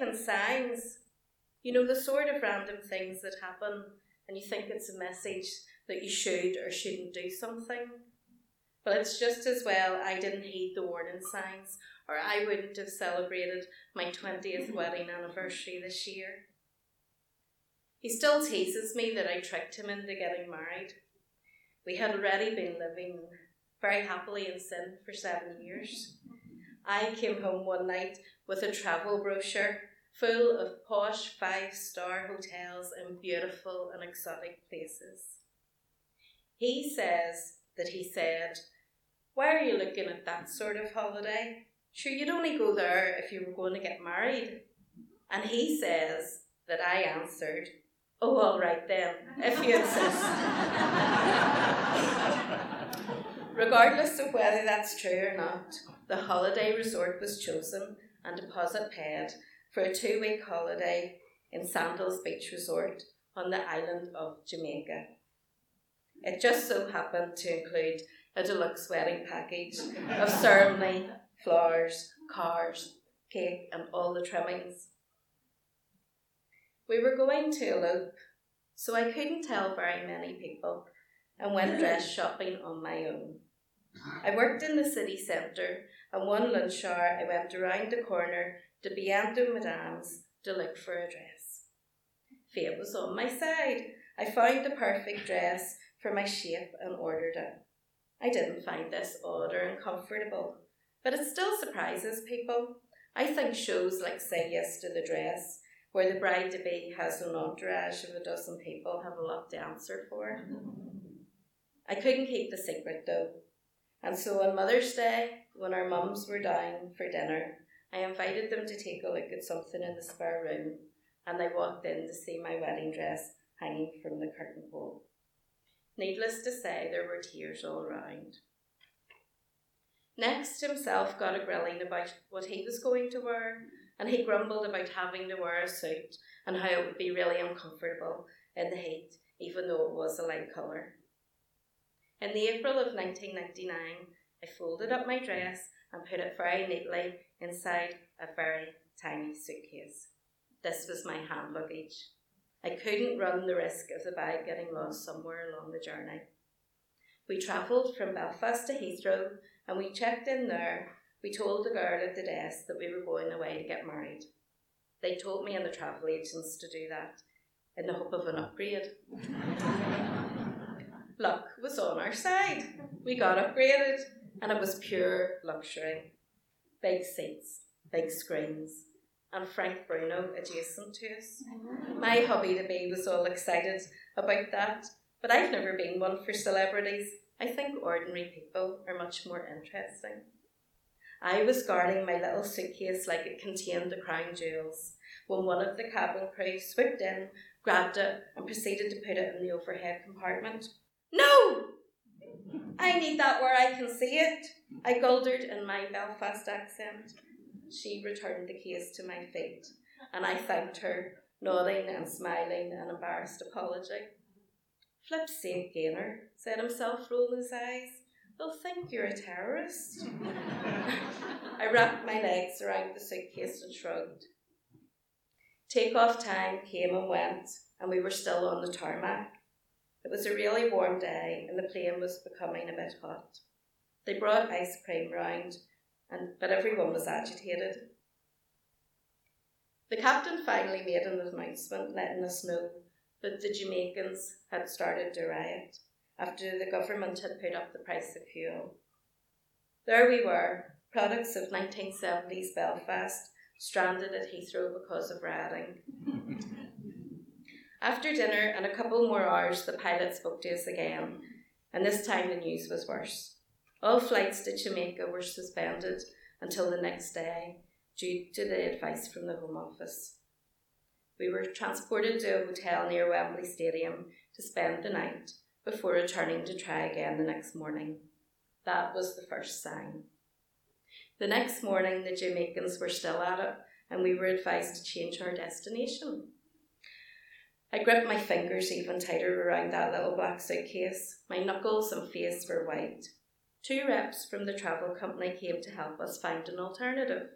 even signs. You know, the sort of random things that happen and you think it's a message that you should or shouldn't do something. But it's just as well I didn't heed the warning signs, or I wouldn't have celebrated my 20th wedding anniversary this year. He still teases me that I tricked him into getting married. We had already been living very happily in sin for seven years. I came home one night with a travel brochure full of posh five star hotels in beautiful and exotic places. He says that he said, Why are you looking at that sort of holiday? Sure, you'd only go there if you were going to get married. And he says that I answered, Oh, all right then, if you insist. Regardless of whether that's true or not, the holiday resort was chosen and deposit paid for a two week holiday in Sandals Beach Resort on the island of Jamaica. It just so happened to include a deluxe wedding package of ceremony, flowers, cars, cake, and all the trimmings. We were going to elope, so I couldn't tell very many people and went dress shopping on my own. I worked in the city centre, and one lunch hour I went around the corner to Biento Madame's to look for a dress. Fate was on my side. I found the perfect dress for my shape and ordered it. I didn't find this odd or uncomfortable, but it still surprises people. I think shows like Say Yes to the Dress where the bride to be has an entourage of a dozen people have a lot to answer for. I couldn't keep the secret though, and so on Mother's Day, when our mums were down for dinner, I invited them to take a look at something in the spare room, and they walked in to see my wedding dress hanging from the curtain pole. Needless to say, there were tears all round. Next, himself got a grilling about what he was going to wear, and he grumbled about having to wear a suit and how it would be really uncomfortable in the heat, even though it was a light colour. In the April of 1999, I folded up my dress and put it very neatly inside a very tiny suitcase. This was my hand luggage. I couldn't run the risk of the bag getting lost somewhere along the journey. We travelled from Belfast to Heathrow and we checked in there we told the girl at the desk that we were going away to get married. They told me and the travel agents to do that in the hope of an upgrade. Luck was on our side. We got upgraded and it was pure luxury. Big seats, big screens, and Frank Bruno adjacent to us. Mm-hmm. My hubby to be was all excited about that, but I've never been one for celebrities. I think ordinary people are much more interesting. I was guarding my little suitcase like it contained the crown jewels when one of the cabin crew swooped in, grabbed it, and proceeded to put it in the overhead compartment. No! I need that where I can see it, I guldered in my Belfast accent. She returned the case to my feet, and I thanked her, nodding and smiling an embarrassed apology. Flip's sake, Gaynor, er, said himself, rolling his eyes. They'll think you're a terrorist. I wrapped my legs around the suitcase and shrugged. Take-off time came and went, and we were still on the tarmac. It was a really warm day, and the plane was becoming a bit hot. They brought ice cream round, and, but everyone was agitated. The captain finally made an announcement letting us know that the Jamaicans had started to riot after the government had put up the price of fuel. There we were, products of 1970s Belfast, stranded at Heathrow because of rioting. After dinner and a couple more hours, the pilot spoke to us again, and this time the news was worse. All flights to Jamaica were suspended until the next day due to the advice from the Home Office. We were transported to a hotel near Wembley Stadium to spend the night before returning to try again the next morning. That was the first sign. The next morning, the Jamaicans were still at it, and we were advised to change our destination. I gripped my fingers even tighter around that little black suitcase. My knuckles and face were white. Two reps from the travel company came to help us find an alternative.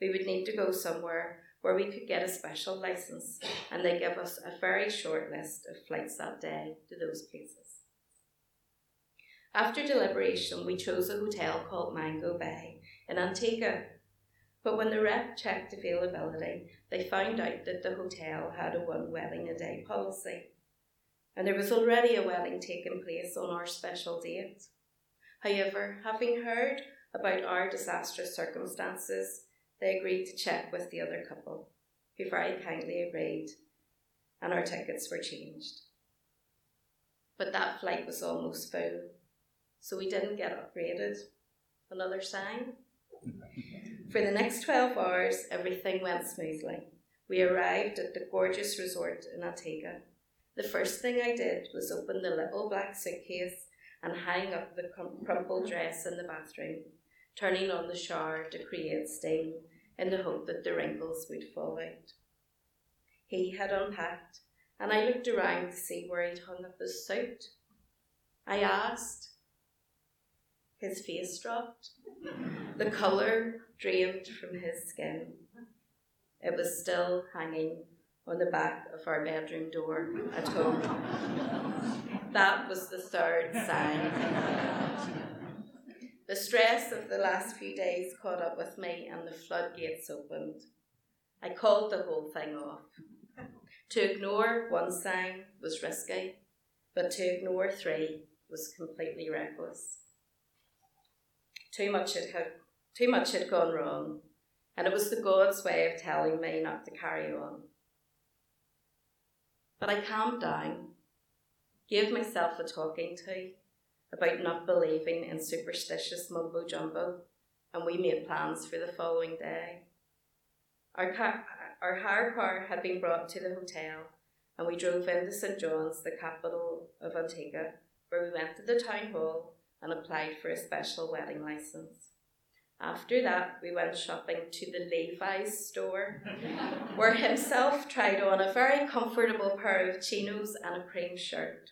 We would need to go somewhere where we could get a special license, and they gave us a very short list of flights that day to those places. After deliberation, we chose a hotel called Mango Bay in Antigua. But when the rep checked availability, they found out that the hotel had a one wedding a day policy. And there was already a wedding taking place on our special date. However, having heard about our disastrous circumstances, they agreed to check with the other couple, who very kindly agreed, and our tickets were changed. But that flight was almost full, so we didn't get upgraded. Another sign? For the next 12 hours, everything went smoothly. We arrived at the gorgeous resort in Antigua. The first thing I did was open the little black suitcase and hang up the crumpled dress in the bathroom, turning on the shower to create steam in the hope that the wrinkles would fall out. He had unpacked, and I looked around to see where he'd hung up his suit. I asked. His face dropped. The colour drained from his skin. It was still hanging on the back of our bedroom door at home. That was the third sign. The stress of the last few days caught up with me and the floodgates opened. I called the whole thing off. To ignore one sign was risky, but to ignore three was completely reckless. Too much had, had too much had gone wrong, and it was the God's way of telling me not to carry on. But I calmed down, gave myself a talking to about not believing in superstitious mumbo jumbo, and we made plans for the following day. Our, car, our hire car had been brought to the hotel, and we drove into St John's, the capital of Antigua, where we went to the town hall and applied for a special wedding license. After that, we went shopping to the Levi's store, where himself tried on a very comfortable pair of chinos and a cream shirt.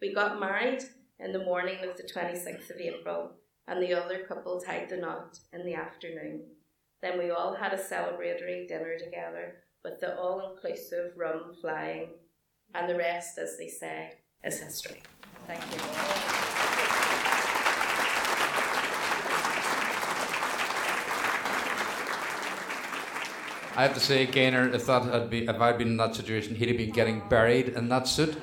We got married in the morning of the 26th of April, and the other couple tied the knot in the afternoon. Then we all had a celebratory dinner together with the all inclusive rum flying, and the rest, as they say, is history. Thank you. I have to say, Gaynor, if that had been, if I'd been in that situation, he'd have been getting buried in that suit.